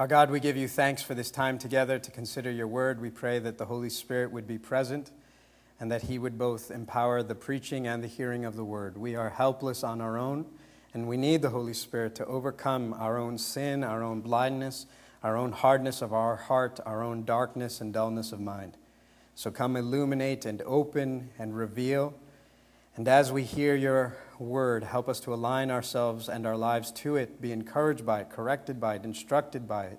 Our God, we give you thanks for this time together to consider your word. We pray that the Holy Spirit would be present and that he would both empower the preaching and the hearing of the word. We are helpless on our own, and we need the Holy Spirit to overcome our own sin, our own blindness, our own hardness of our heart, our own darkness and dullness of mind. So come illuminate and open and reveal. And as we hear your word, help us to align ourselves and our lives to it, be encouraged by it, corrected by it, instructed by it,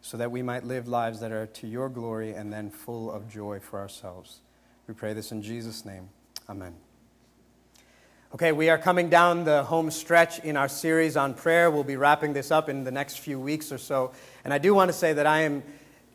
so that we might live lives that are to your glory and then full of joy for ourselves. We pray this in Jesus' name. Amen. Okay, we are coming down the home stretch in our series on prayer. We'll be wrapping this up in the next few weeks or so. And I do want to say that I am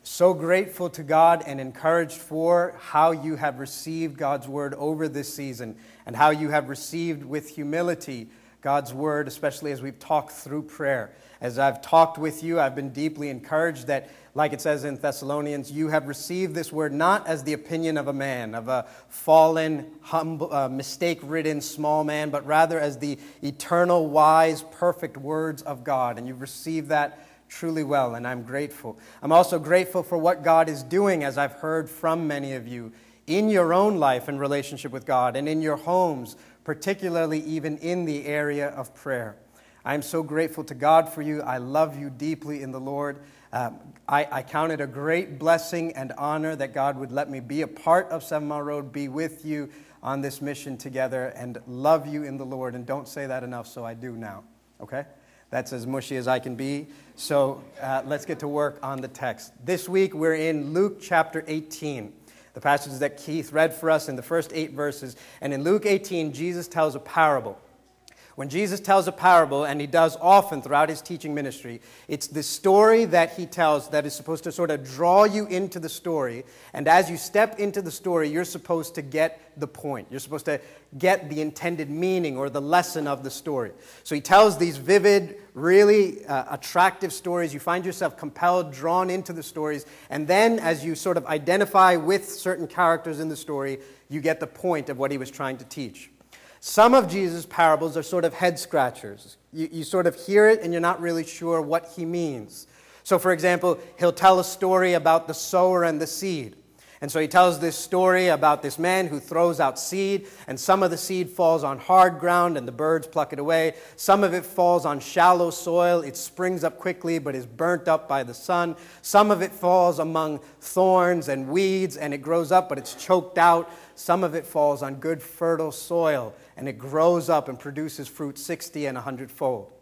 so grateful to God and encouraged for how you have received God's word over this season and how you have received with humility God's word, especially as we've talked through prayer. As I've talked with you, I've been deeply encouraged that, like it says in Thessalonians, you have received this word not as the opinion of a man, of a fallen, humble, uh, mistake ridden small man, but rather as the eternal, wise, perfect words of God. And you've received that truly well, and I'm grateful. I'm also grateful for what God is doing, as I've heard from many of you in your own life and relationship with God and in your homes, particularly even in the area of prayer. I'm so grateful to God for you. I love you deeply in the Lord. Um, I, I count it a great blessing and honor that God would let me be a part of Seven Mile Road, be with you on this mission together, and love you in the Lord. And don't say that enough, so I do now. Okay? That's as mushy as I can be. So uh, let's get to work on the text. This week we're in Luke chapter 18, the passage that Keith read for us in the first eight verses. And in Luke 18, Jesus tells a parable. When Jesus tells a parable, and he does often throughout his teaching ministry, it's the story that he tells that is supposed to sort of draw you into the story. And as you step into the story, you're supposed to get the point. You're supposed to get the intended meaning or the lesson of the story. So he tells these vivid, really uh, attractive stories. You find yourself compelled, drawn into the stories. And then, as you sort of identify with certain characters in the story, you get the point of what he was trying to teach. Some of Jesus' parables are sort of head scratchers. You, you sort of hear it and you're not really sure what he means. So, for example, he'll tell a story about the sower and the seed. And so he tells this story about this man who throws out seed, and some of the seed falls on hard ground, and the birds pluck it away. Some of it falls on shallow soil. It springs up quickly, but is burnt up by the sun. Some of it falls among thorns and weeds, and it grows up, but it's choked out. Some of it falls on good, fertile soil, and it grows up and produces fruit 60 and 100 fold.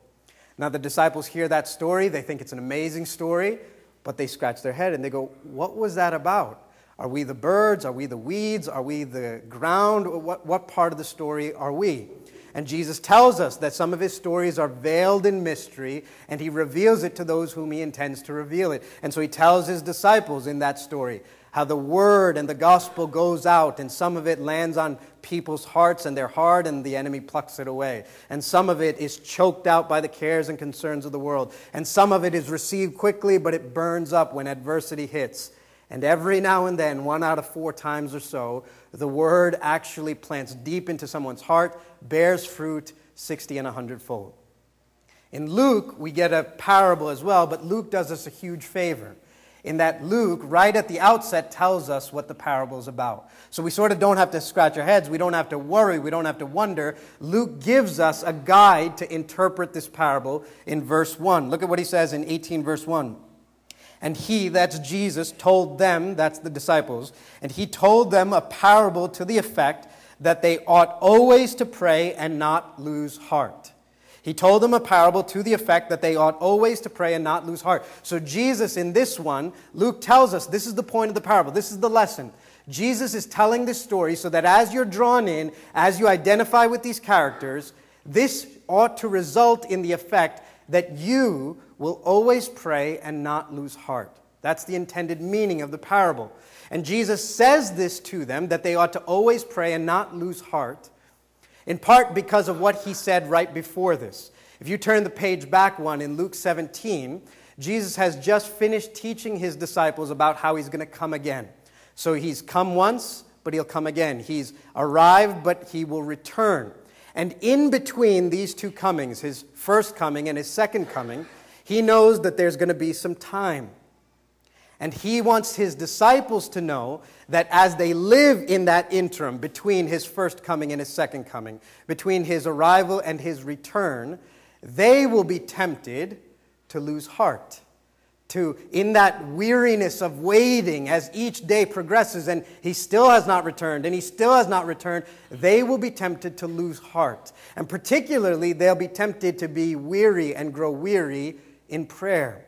Now, the disciples hear that story. They think it's an amazing story, but they scratch their head and they go, What was that about? Are we the birds? Are we the weeds? Are we the ground? What, what part of the story are we? And Jesus tells us that some of his stories are veiled in mystery, and he reveals it to those whom he intends to reveal it. And so he tells his disciples in that story how the word and the gospel goes out, and some of it lands on people's hearts and their heart, and the enemy plucks it away. And some of it is choked out by the cares and concerns of the world. And some of it is received quickly, but it burns up when adversity hits. And every now and then, one out of four times or so, the word actually plants deep into someone's heart, bears fruit 60 and 100 fold. In Luke, we get a parable as well, but Luke does us a huge favor in that Luke, right at the outset, tells us what the parable is about. So we sort of don't have to scratch our heads. We don't have to worry. We don't have to wonder. Luke gives us a guide to interpret this parable in verse 1. Look at what he says in 18, verse 1. And he, that's Jesus, told them, that's the disciples, and he told them a parable to the effect that they ought always to pray and not lose heart. He told them a parable to the effect that they ought always to pray and not lose heart. So, Jesus, in this one, Luke tells us this is the point of the parable, this is the lesson. Jesus is telling this story so that as you're drawn in, as you identify with these characters, this ought to result in the effect that you will always pray and not lose heart. That's the intended meaning of the parable. And Jesus says this to them that they ought to always pray and not lose heart in part because of what he said right before this. If you turn the page back one in Luke 17, Jesus has just finished teaching his disciples about how he's going to come again. So he's come once, but he'll come again. He's arrived, but he will return. And in between these two comings, his first coming and his second coming, He knows that there's going to be some time. And he wants his disciples to know that as they live in that interim between his first coming and his second coming, between his arrival and his return, they will be tempted to lose heart. To, in that weariness of waiting as each day progresses and he still has not returned and he still has not returned, they will be tempted to lose heart. And particularly, they'll be tempted to be weary and grow weary in prayer.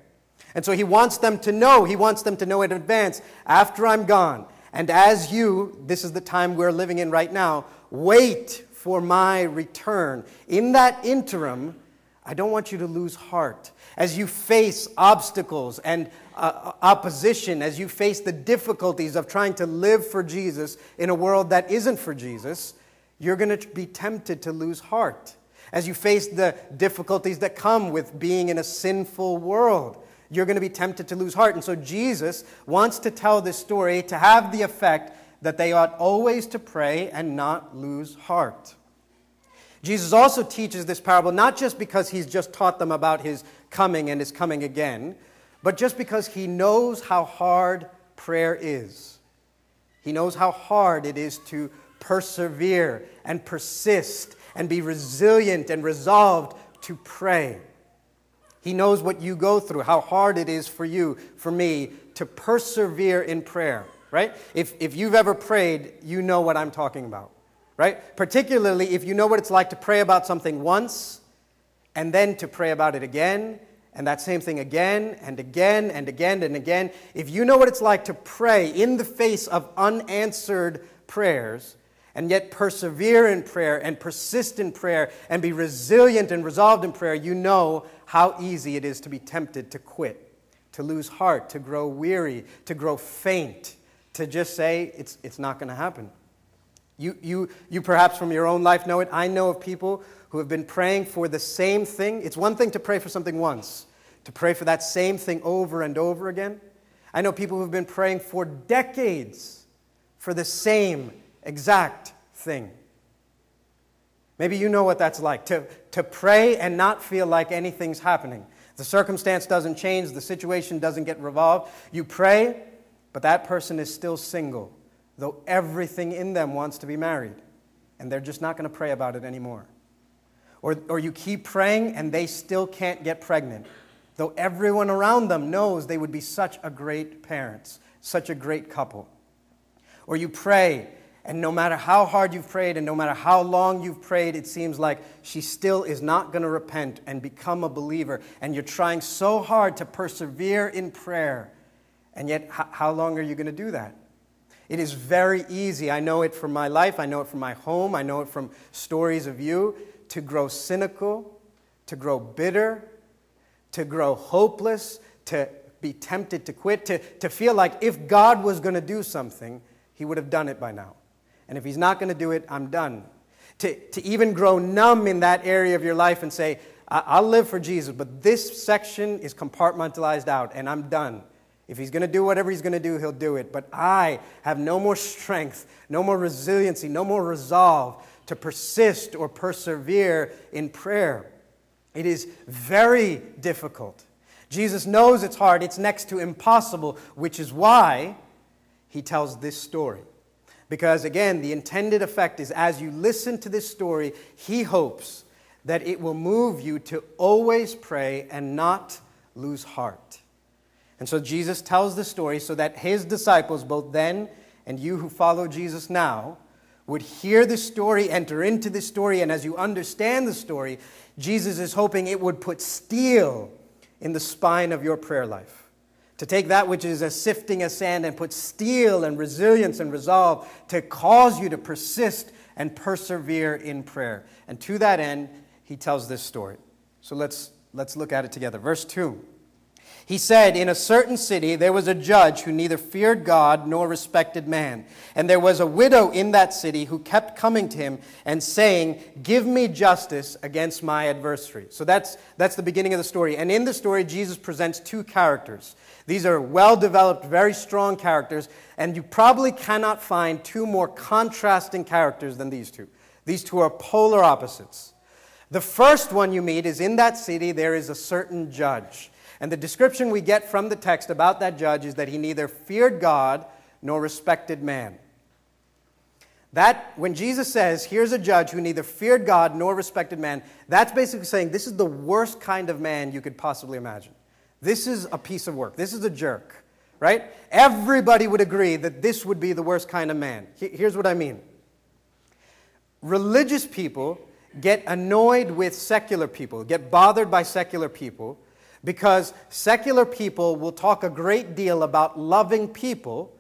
And so he wants them to know, he wants them to know in advance after I'm gone. And as you, this is the time we're living in right now, wait for my return. In that interim, I don't want you to lose heart. As you face obstacles and uh, opposition, as you face the difficulties of trying to live for Jesus in a world that isn't for Jesus, you're going to be tempted to lose heart. As you face the difficulties that come with being in a sinful world, you're going to be tempted to lose heart. And so Jesus wants to tell this story to have the effect that they ought always to pray and not lose heart. Jesus also teaches this parable not just because he's just taught them about his coming and his coming again, but just because he knows how hard prayer is. He knows how hard it is to persevere and persist and be resilient and resolved to pray. He knows what you go through, how hard it is for you, for me, to persevere in prayer, right? If, if you've ever prayed, you know what I'm talking about, right? Particularly if you know what it's like to pray about something once and then to pray about it again and that same thing again and again and again and again. If you know what it's like to pray in the face of unanswered prayers, and yet persevere in prayer and persist in prayer and be resilient and resolved in prayer, you know how easy it is to be tempted to quit, to lose heart, to grow weary, to grow faint, to just say, it's, it's not going to happen. You, you, you perhaps from your own life know it. I know of people who have been praying for the same thing. It's one thing to pray for something once, to pray for that same thing over and over again. I know people who have been praying for decades for the same exact thing. Maybe you know what that's like to, to pray and not feel like anything's happening. The circumstance doesn't change, the situation doesn't get revolved. You pray, but that person is still single, though everything in them wants to be married, and they're just not going to pray about it anymore. Or, or you keep praying and they still can't get pregnant, though everyone around them knows they would be such a great parents, such a great couple. Or you pray, and no matter how hard you've prayed and no matter how long you've prayed, it seems like she still is not going to repent and become a believer. And you're trying so hard to persevere in prayer. And yet, how long are you going to do that? It is very easy. I know it from my life, I know it from my home, I know it from stories of you to grow cynical, to grow bitter, to grow hopeless, to be tempted to quit, to, to feel like if God was going to do something, he would have done it by now. And if he's not going to do it, I'm done. To, to even grow numb in that area of your life and say, I'll live for Jesus, but this section is compartmentalized out and I'm done. If he's going to do whatever he's going to do, he'll do it. But I have no more strength, no more resiliency, no more resolve to persist or persevere in prayer. It is very difficult. Jesus knows it's hard, it's next to impossible, which is why he tells this story. Because again, the intended effect is as you listen to this story, he hopes that it will move you to always pray and not lose heart. And so Jesus tells the story so that his disciples, both then and you who follow Jesus now, would hear the story, enter into the story, and as you understand the story, Jesus is hoping it would put steel in the spine of your prayer life to take that which is as sifting as sand and put steel and resilience and resolve to cause you to persist and persevere in prayer. And to that end, he tells this story. So let's, let's look at it together. Verse 2. He said, In a certain city there was a judge who neither feared God nor respected man. And there was a widow in that city who kept coming to him and saying, Give me justice against my adversary. So that's, that's the beginning of the story. And in the story, Jesus presents two characters. These are well developed, very strong characters, and you probably cannot find two more contrasting characters than these two. These two are polar opposites. The first one you meet is in that city there is a certain judge. And the description we get from the text about that judge is that he neither feared God nor respected man. That, when Jesus says, here's a judge who neither feared God nor respected man, that's basically saying this is the worst kind of man you could possibly imagine. This is a piece of work. This is a jerk, right? Everybody would agree that this would be the worst kind of man. Here's what I mean religious people get annoyed with secular people, get bothered by secular people, because secular people will talk a great deal about loving people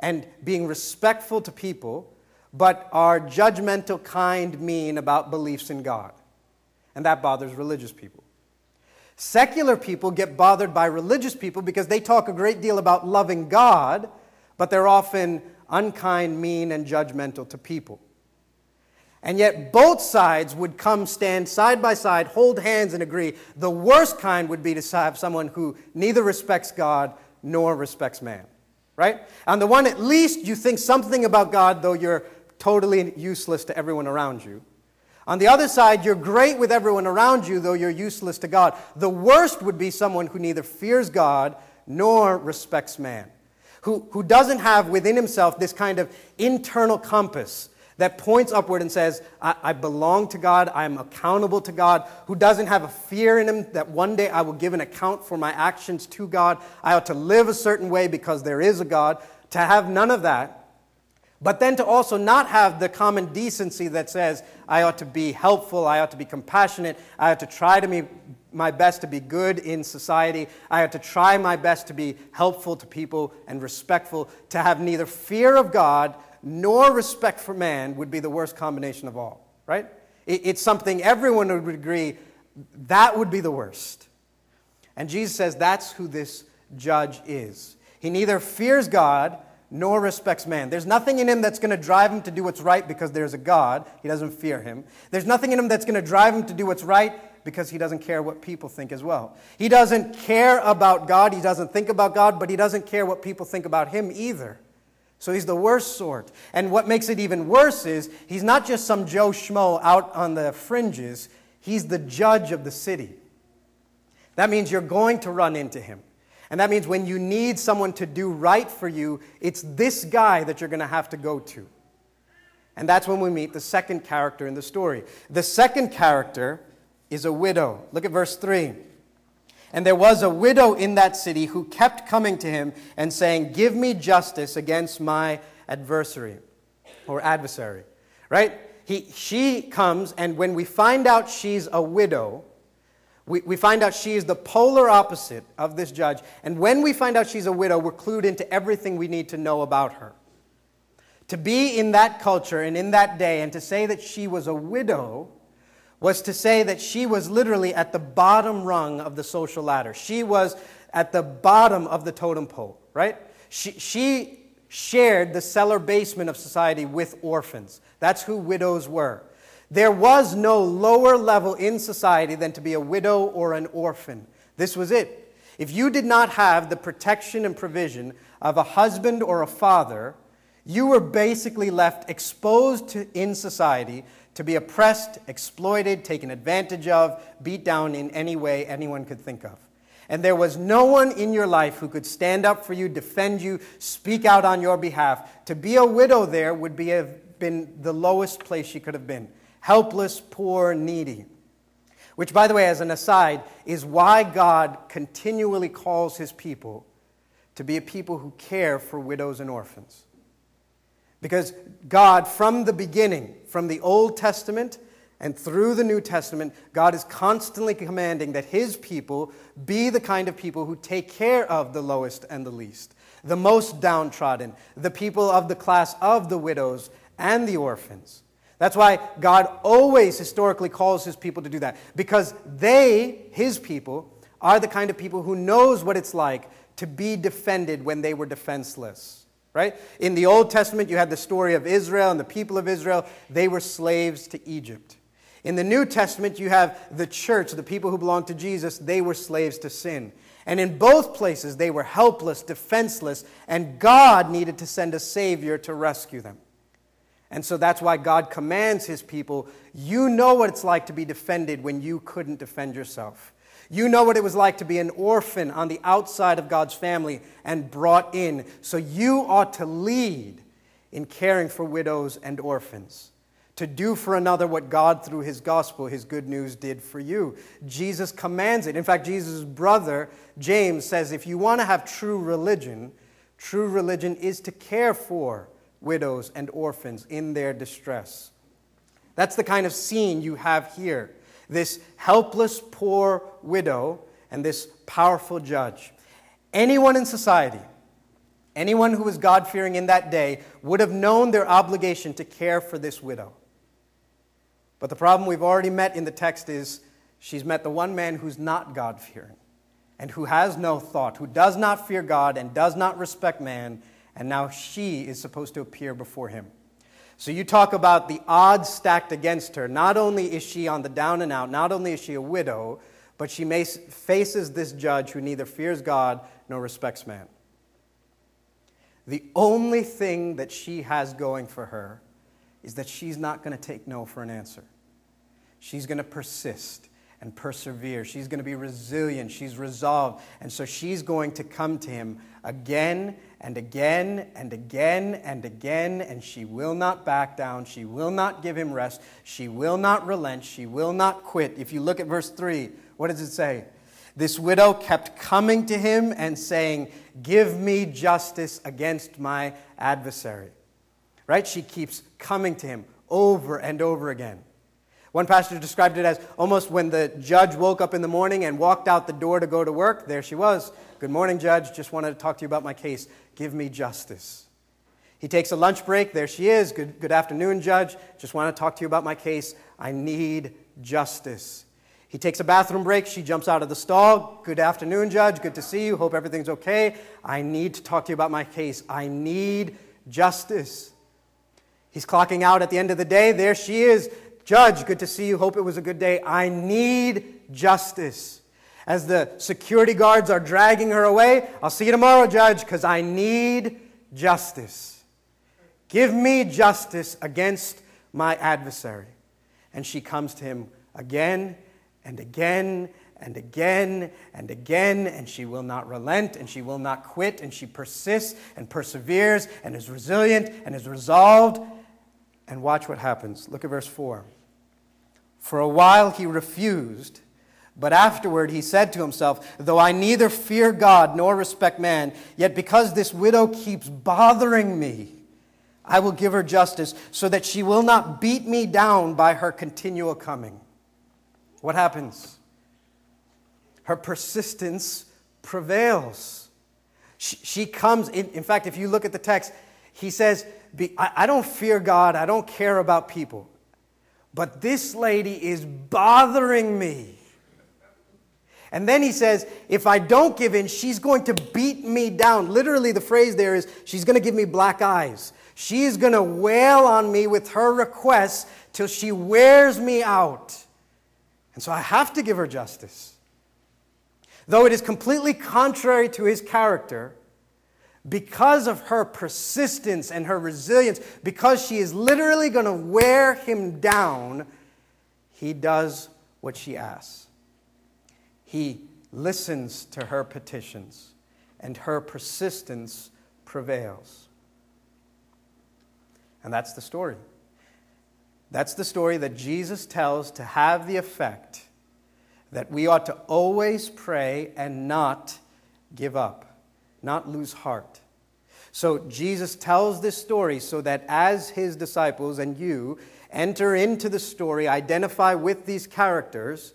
and being respectful to people but are judgmental, kind, mean about beliefs in God. And that bothers religious people. Secular people get bothered by religious people because they talk a great deal about loving God, but they're often unkind, mean, and judgmental to people. And yet, both sides would come stand side by side, hold hands, and agree. The worst kind would be to have someone who neither respects God nor respects man. Right? On the one, at least you think something about God, though you're totally useless to everyone around you. On the other side, you're great with everyone around you, though you're useless to God. The worst would be someone who neither fears God nor respects man, who, who doesn't have within himself this kind of internal compass that points upward and says, I, I, belong to God, I'm accountable to God, who doesn't have a fear in him that one day I will give an account for my actions to God, I ought to live a certain way because there is a God. To have none of that but then to also not have the common decency that says, I ought to be helpful, I ought to be compassionate, I ought to try to be my best to be good in society, I ought to try my best to be helpful to people and respectful. To have neither fear of God nor respect for man would be the worst combination of all, right? It's something everyone would agree that would be the worst. And Jesus says that's who this judge is. He neither fears God nor respects man. There's nothing in him that's going to drive him to do what's right because there's a God. He doesn't fear him. There's nothing in him that's going to drive him to do what's right because he doesn't care what people think as well. He doesn't care about God. He doesn't think about God, but he doesn't care what people think about him either. So he's the worst sort. And what makes it even worse is he's not just some Joe Schmo out on the fringes, he's the judge of the city. That means you're going to run into him. And that means when you need someone to do right for you, it's this guy that you're going to have to go to. And that's when we meet the second character in the story. The second character is a widow. Look at verse 3. And there was a widow in that city who kept coming to him and saying, Give me justice against my adversary or adversary. Right? He, she comes, and when we find out she's a widow, we, we find out she is the polar opposite of this judge. And when we find out she's a widow, we're clued into everything we need to know about her. To be in that culture and in that day and to say that she was a widow was to say that she was literally at the bottom rung of the social ladder. She was at the bottom of the totem pole, right? She, she shared the cellar basement of society with orphans. That's who widows were. There was no lower level in society than to be a widow or an orphan. This was it. If you did not have the protection and provision of a husband or a father, you were basically left exposed to, in society to be oppressed, exploited, taken advantage of, beat down in any way anyone could think of. And there was no one in your life who could stand up for you, defend you, speak out on your behalf. To be a widow there would be, have been the lowest place she could have been helpless, poor, needy. Which, by the way, as an aside, is why God continually calls his people to be a people who care for widows and orphans. Because God, from the beginning, from the Old Testament and through the New Testament, God is constantly commanding that his people be the kind of people who take care of the lowest and the least, the most downtrodden, the people of the class of the widows and the orphans. That's why God always historically calls his people to do that. Because they, his people, are the kind of people who knows what it's like to be defended when they were defenseless. Right? In the Old Testament, you had the story of Israel and the people of Israel. They were slaves to Egypt. In the New Testament, you have the church, the people who belong to Jesus. They were slaves to sin. And in both places, they were helpless, defenseless, and God needed to send a Savior to rescue them. And so that's why God commands his people you know what it's like to be defended when you couldn't defend yourself. You know what it was like to be an orphan on the outside of God's family and brought in. So you ought to lead in caring for widows and orphans, to do for another what God, through his gospel, his good news, did for you. Jesus commands it. In fact, Jesus' brother, James, says if you want to have true religion, true religion is to care for widows and orphans in their distress. That's the kind of scene you have here this helpless poor widow and this powerful judge. Anyone in society, anyone who was God fearing in that day, would have known their obligation to care for this widow. But the problem we've already met in the text is she's met the one man who's not God fearing and who has no thought, who does not fear God and does not respect man and now she is supposed to appear before him. So you talk about the odds stacked against her. Not only is she on the down and out, not only is she a widow, but she faces this judge who neither fears God nor respects man. The only thing that she has going for her is that she's not going to take no for an answer. She's going to persist and persevere. She's going to be resilient. She's resolved. And so she's going to come to him again and again and again and again, and she will not back down. She will not give him rest. She will not relent. She will not quit. If you look at verse 3, what does it say? This widow kept coming to him and saying, Give me justice against my adversary. Right? She keeps coming to him over and over again. One pastor described it as almost when the judge woke up in the morning and walked out the door to go to work, there she was. Good morning, judge. Just wanted to talk to you about my case. Give me justice. He takes a lunch break. There she is. Good, good afternoon, judge. Just want to talk to you about my case. I need justice. He takes a bathroom break. She jumps out of the stall. Good afternoon, judge. Good to see you. Hope everything's okay. I need to talk to you about my case. I need justice. He's clocking out at the end of the day. There she is. Judge, good to see you. Hope it was a good day. I need justice. As the security guards are dragging her away, I'll see you tomorrow, Judge, because I need justice. Give me justice against my adversary. And she comes to him again and again and again and again, and she will not relent and she will not quit, and she persists and perseveres and is resilient and is resolved. And watch what happens. Look at verse 4. For a while he refused, but afterward he said to himself, Though I neither fear God nor respect man, yet because this widow keeps bothering me, I will give her justice so that she will not beat me down by her continual coming. What happens? Her persistence prevails. She, she comes, in, in, fact, if you look at the text, he says, I, I don't fear God, I don't care about people. But this lady is bothering me. And then he says, if I don't give in, she's going to beat me down. Literally, the phrase there is, she's going to give me black eyes. She's going to wail on me with her requests till she wears me out. And so I have to give her justice. Though it is completely contrary to his character, because of her persistence and her resilience, because she is literally going to wear him down, he does what she asks. He listens to her petitions, and her persistence prevails. And that's the story. That's the story that Jesus tells to have the effect that we ought to always pray and not give up not lose heart. So Jesus tells this story so that as his disciples and you enter into the story, identify with these characters,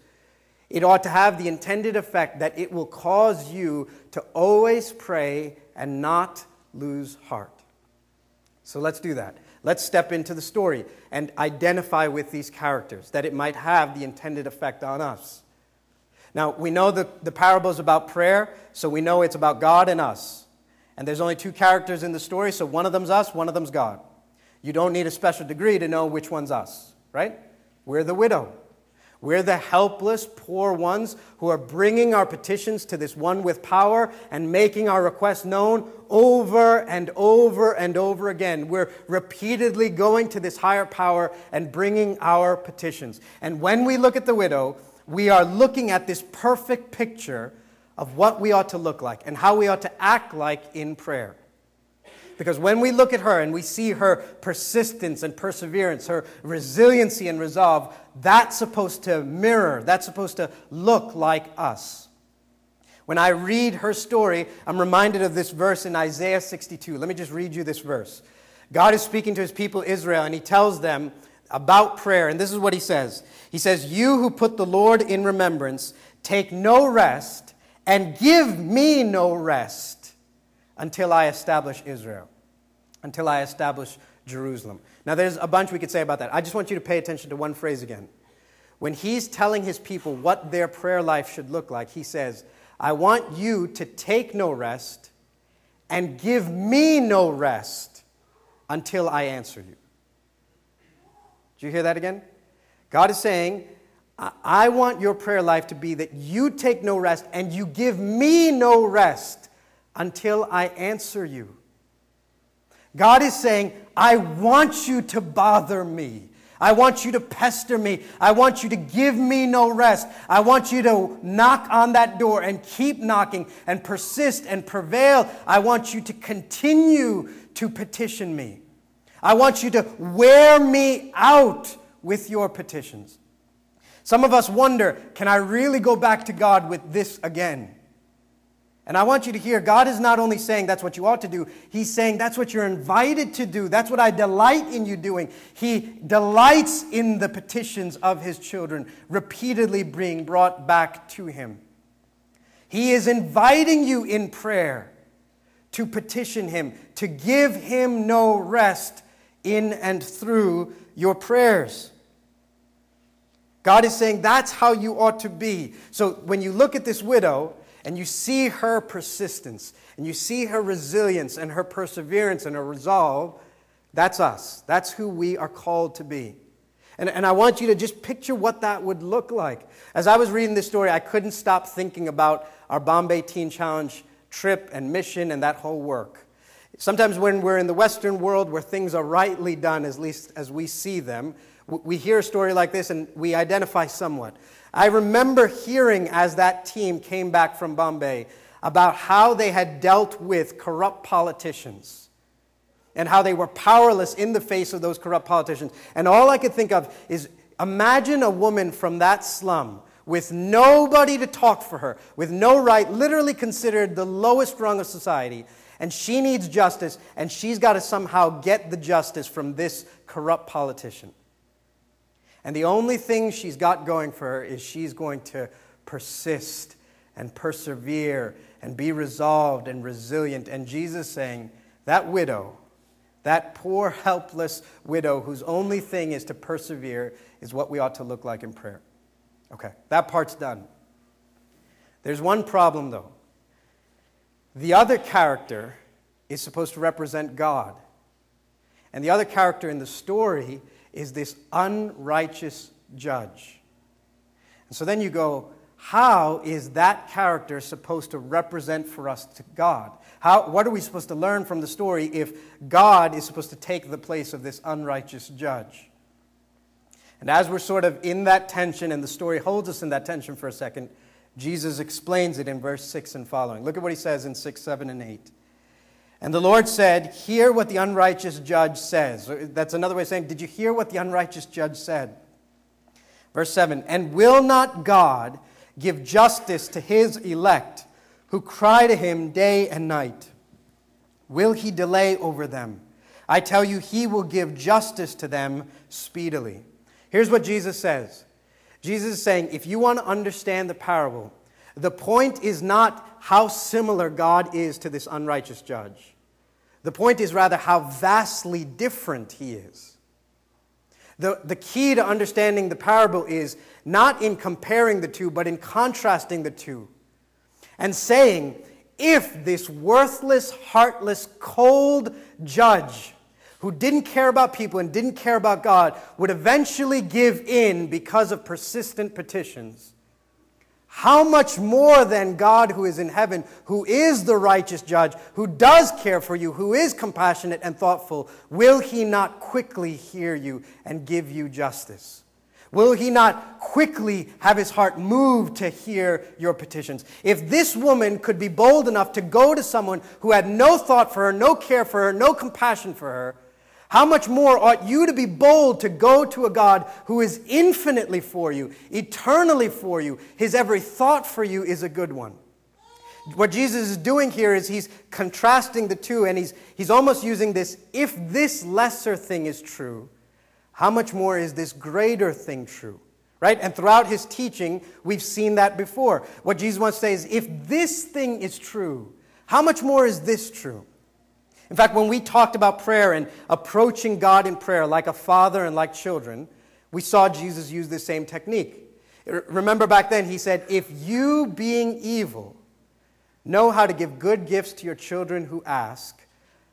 it ought to have the intended effect that it will cause you to always pray and not lose heart. So let's do that. Let's step into the story and identify with these characters that it might have the intended effect on us. Now, we know that the parable is about prayer, so we know it's about God and us. And there's only two characters in the story, so one of them's us, one of them's God. You don't need a special degree to know which one's us, right? We're the widow. We're the helpless, poor ones who are bringing our petitions to this one with power and making our requests known over and over and over again. We're repeatedly going to this higher power and bringing our petitions. And when we look at the widow, we are looking at this perfect picture of what we ought to look like and how we ought to act like in prayer. Because when we look at her and we see her persistence and perseverance, her resiliency and resolve, that's supposed to mirror, that's supposed to look like us. When I read her story, I'm reminded of this verse in Isaiah 62. Let me just read you this verse. God is speaking to his people Israel, and he tells them about prayer, and this is what he says He says, You who put the Lord in remembrance, take no rest, and give me no rest until I establish Israel, until I establish Jerusalem. Now, there's a bunch we could say about that. I just want you to pay attention to one phrase again. When he's telling his people what their prayer life should look like, he says, I want you to take no rest and give me no rest until I answer you. Do you hear that again? God is saying, I want your prayer life to be that you take no rest and you give me no rest until I answer you. God is saying, I want you to bother me. I want you to pester me. I want you to give me no rest. I want you to knock on that door and keep knocking and persist and prevail. I want you to continue to petition me. I want you to wear me out with your petitions. Some of us wonder can I really go back to God with this again? And I want you to hear God is not only saying that's what you ought to do, He's saying that's what you're invited to do. That's what I delight in you doing. He delights in the petitions of His children, repeatedly being brought back to Him. He is inviting you in prayer to petition Him, to give Him no rest in and through your prayers. God is saying that's how you ought to be. So when you look at this widow, and you see her persistence, and you see her resilience, and her perseverance, and her resolve, that's us. That's who we are called to be. And, and I want you to just picture what that would look like. As I was reading this story, I couldn't stop thinking about our Bombay Teen Challenge trip and mission and that whole work. Sometimes when we're in the Western world where things are rightly done, at least as we see them, we hear a story like this and we identify somewhat. I remember hearing as that team came back from Bombay about how they had dealt with corrupt politicians and how they were powerless in the face of those corrupt politicians. And all I could think of is imagine a woman from that slum with nobody to talk for her, with no right, literally considered the lowest rung of society, and she needs justice, and she's got to somehow get the justice from this corrupt politician. And the only thing she's got going for her is she's going to persist and persevere and be resolved and resilient. And Jesus saying, that widow, that poor, helpless widow whose only thing is to persevere, is what we ought to look like in prayer. Okay, that part's done. There's one problem, though. The other character is supposed to represent God. And the other character in the story is this unrighteous judge. And so then you go, how is that character supposed to represent for us to God? How, what are we supposed to learn from the story if God is supposed to take the place of this unrighteous judge? And as we're sort of in that tension, and the story holds us in that tension for a second, Jesus explains it in verse 6 and following. Look at what he says in 6, 7, and 8. And the Lord said, Hear what the unrighteous judge says. That's another way of saying, Did you hear what the unrighteous judge said? Verse 7 And will not God give justice to his elect who cry to him day and night? Will he delay over them? I tell you, he will give justice to them speedily. Here's what Jesus says Jesus is saying, if you want to understand the parable, the point is not how similar God is to this unrighteous judge. The point is rather how vastly different he is. The, the key to understanding the parable is not in comparing the two, but in contrasting the two. And saying, if this worthless, heartless, cold judge who didn't care about people and didn't care about God would eventually give in because of persistent petitions, how much more than God who is in heaven, who is the righteous judge, who does care for you, who is compassionate and thoughtful, will he not quickly hear you and give you justice? Will he not quickly have his heart moved to hear your petitions? If this woman could be bold enough to go to someone who had no thought for her, no care for her, no compassion for her, how much more ought you to be bold to go to a God who is infinitely for you, eternally for you? His every thought for you is a good one. What Jesus is doing here is he's contrasting the two, and he's, he's almost using this if this lesser thing is true, how much more is this greater thing true? Right? And throughout his teaching, we've seen that before. What Jesus wants to say is if this thing is true, how much more is this true? In fact, when we talked about prayer and approaching God in prayer like a father and like children, we saw Jesus use the same technique. Remember back then, he said, If you, being evil, know how to give good gifts to your children who ask,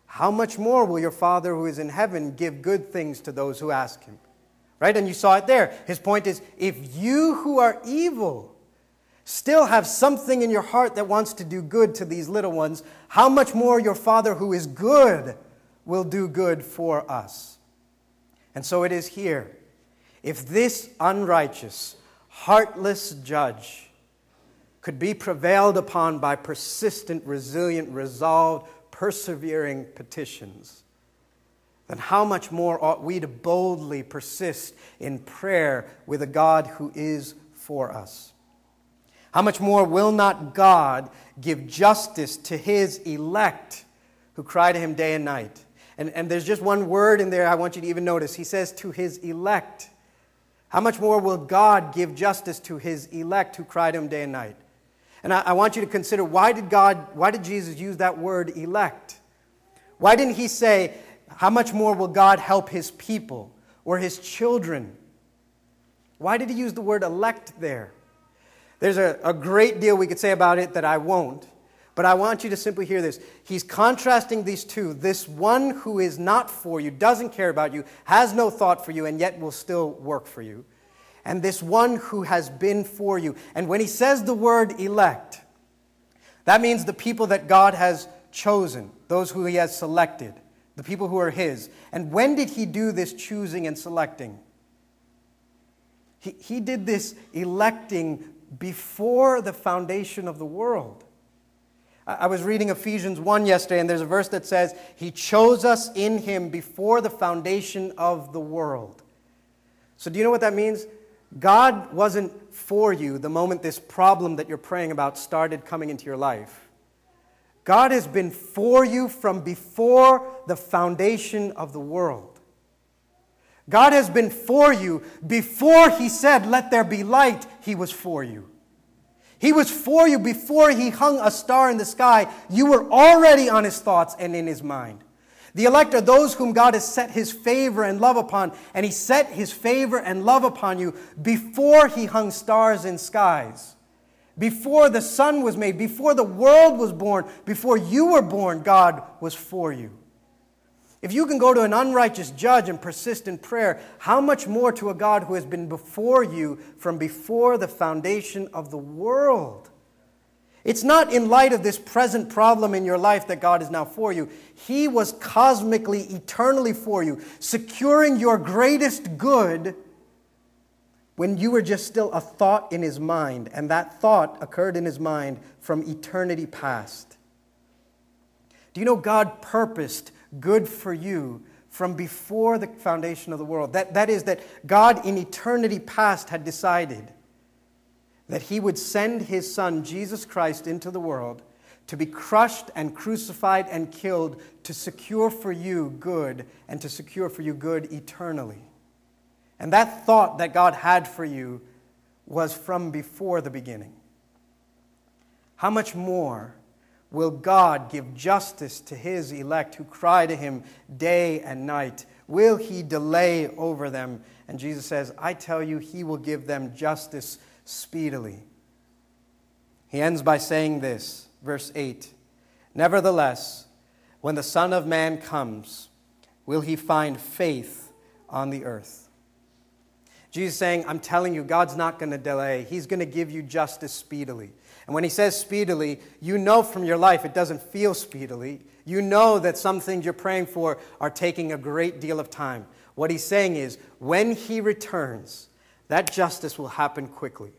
how much more will your Father who is in heaven give good things to those who ask him? Right? And you saw it there. His point is if you who are evil still have something in your heart that wants to do good to these little ones, how much more your Father who is good will do good for us? And so it is here. If this unrighteous, heartless judge could be prevailed upon by persistent, resilient, resolved, persevering petitions, then how much more ought we to boldly persist in prayer with a God who is for us? How much more will not God give justice to his elect who cry to him day and night? And, and there's just one word in there I want you to even notice. He says, to his elect. How much more will God give justice to his elect who cry to him day and night? And I, I want you to consider why did God, why did Jesus use that word elect? Why didn't he say, How much more will God help his people or his children? Why did he use the word elect there? There's a, a great deal we could say about it that I won't, but I want you to simply hear this. He's contrasting these two this one who is not for you, doesn't care about you, has no thought for you, and yet will still work for you and this one who has been for you. And when he says the word elect, that means the people that God has chosen, those who he has selected, the people who are his. And when did he do this choosing and selecting? He, he did this electing before the foundation of the world. I was reading Ephesians 1 yesterday, and there's a verse that says, He chose us in Him before the foundation of the world. So, do you know what that means? God wasn't for you the moment this problem that you're praying about started coming into your life. God has been for you from before the foundation of the world. God has been for you before He said, Let there be light, He was for you. He was for you before He hung a star in the sky. You were already on His thoughts and in His mind. The elect are those whom God has set his favor and love upon, and he set his favor and love upon you before he hung stars in skies. Before the sun was made, before the world was born, before you were born, God was for you. If you can go to an unrighteous judge and persist in prayer, how much more to a God who has been before you from before the foundation of the world? It's not in light of this present problem in your life that God is now for you. He was cosmically, eternally for you, securing your greatest good when you were just still a thought in His mind, and that thought occurred in His mind from eternity past. Do you know God purposed good for you from before the foundation of the world? That, that is, that God in eternity past had decided that he would send his son, Jesus Christ, into the world to be crushed and crucified and killed to secure for you good and to secure for you good eternally. And that thought that God had for you was from before the beginning. How much more will God give justice to his elect who cry to him day and night? Will he delay over them? And Jesus says, I tell you, he will give them justice speedily. He ends by saying this, verse 8 Nevertheless, when the Son of Man comes, will he find faith on the earth? Jesus saying, I'm telling you, God's not going to delay. He's going to give you justice speedily. And when he says speedily, you know from your life it doesn't feel speedily. You know that some things you're praying for are taking a great deal of time. What he's saying is, when he returns, that justice will happen quickly.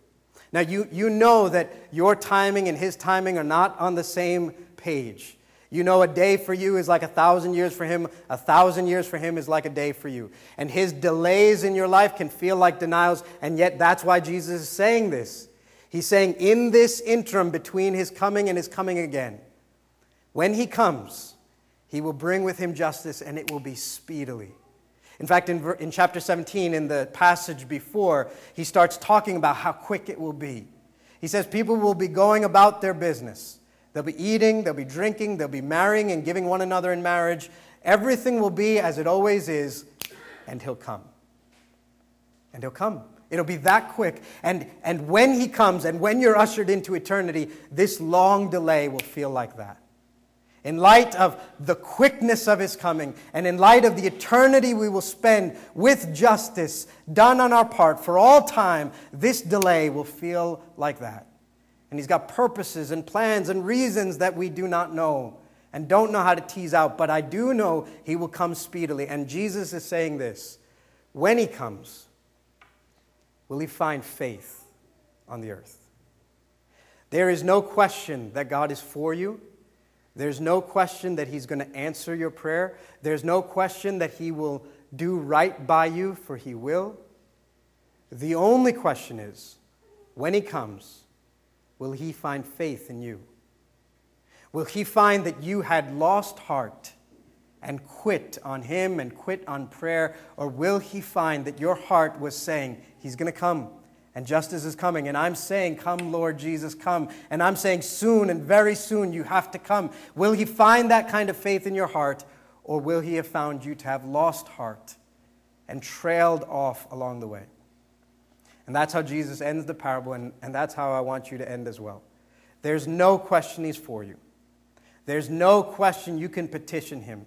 Now, you, you know that your timing and his timing are not on the same page. You know, a day for you is like a thousand years for him, a thousand years for him is like a day for you. And his delays in your life can feel like denials, and yet that's why Jesus is saying this. He's saying, in this interim between his coming and his coming again, when he comes, he will bring with him justice, and it will be speedily. In fact, in, in chapter 17, in the passage before, he starts talking about how quick it will be. He says, People will be going about their business. They'll be eating, they'll be drinking, they'll be marrying and giving one another in marriage. Everything will be as it always is, and he'll come. And he'll come. It'll be that quick. And, and when he comes, and when you're ushered into eternity, this long delay will feel like that. In light of the quickness of his coming, and in light of the eternity we will spend with justice done on our part for all time, this delay will feel like that. And He's got purposes and plans and reasons that we do not know and don't know how to tease out. But I do know He will come speedily. And Jesus is saying this when He comes, will He find faith on the earth? There is no question that God is for you. There's no question that He's going to answer your prayer. There's no question that He will do right by you, for He will. The only question is when He comes, will he find faith in you? Will he find that you had lost heart and quit on him and quit on prayer? Or will he find that your heart was saying, He's going to come and justice is coming? And I'm saying, Come, Lord Jesus, come. And I'm saying, Soon and very soon you have to come. Will he find that kind of faith in your heart? Or will he have found you to have lost heart and trailed off along the way? And that's how Jesus ends the parable, and, and that's how I want you to end as well. There's no question he's for you. There's no question you can petition him.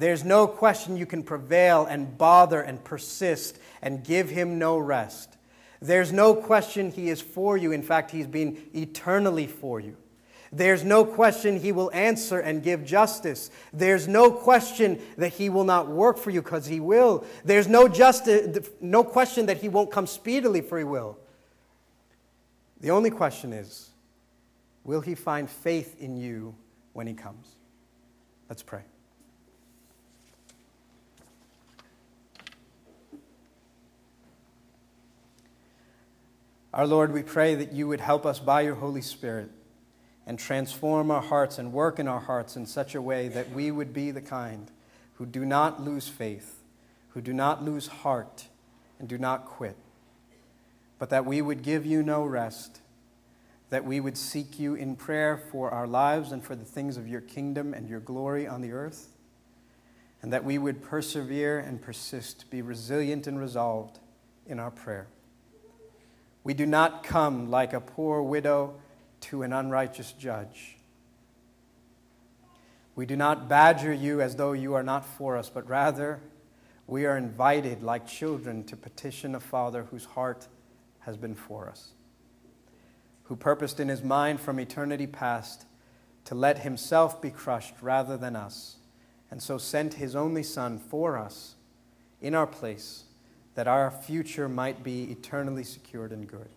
There's no question you can prevail and bother and persist and give him no rest. There's no question he is for you. In fact, he's been eternally for you. There's no question he will answer and give justice. There's no question that he will not work for you because he will. There's no, justice, no question that he won't come speedily for he will. The only question is will he find faith in you when he comes? Let's pray. Our Lord, we pray that you would help us by your Holy Spirit and transform our hearts and work in our hearts in such a way that we would be the kind who do not lose faith, who do not lose heart, and do not quit, but that we would give you no rest, that we would seek you in prayer for our lives and for the things of your kingdom and your glory on the earth, and that we would persevere and persist, be resilient and resolved in our prayer. We do not come like a poor widow to an unrighteous judge. We do not badger you as though you are not for us, but rather we are invited, like children, to petition a Father whose heart has been for us, who purposed in his mind from eternity past to let himself be crushed rather than us, and so sent his only Son for us in our place, that our future might be eternally secured and good.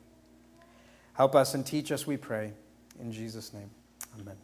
Help us and teach us, we pray. In Jesus' name, amen.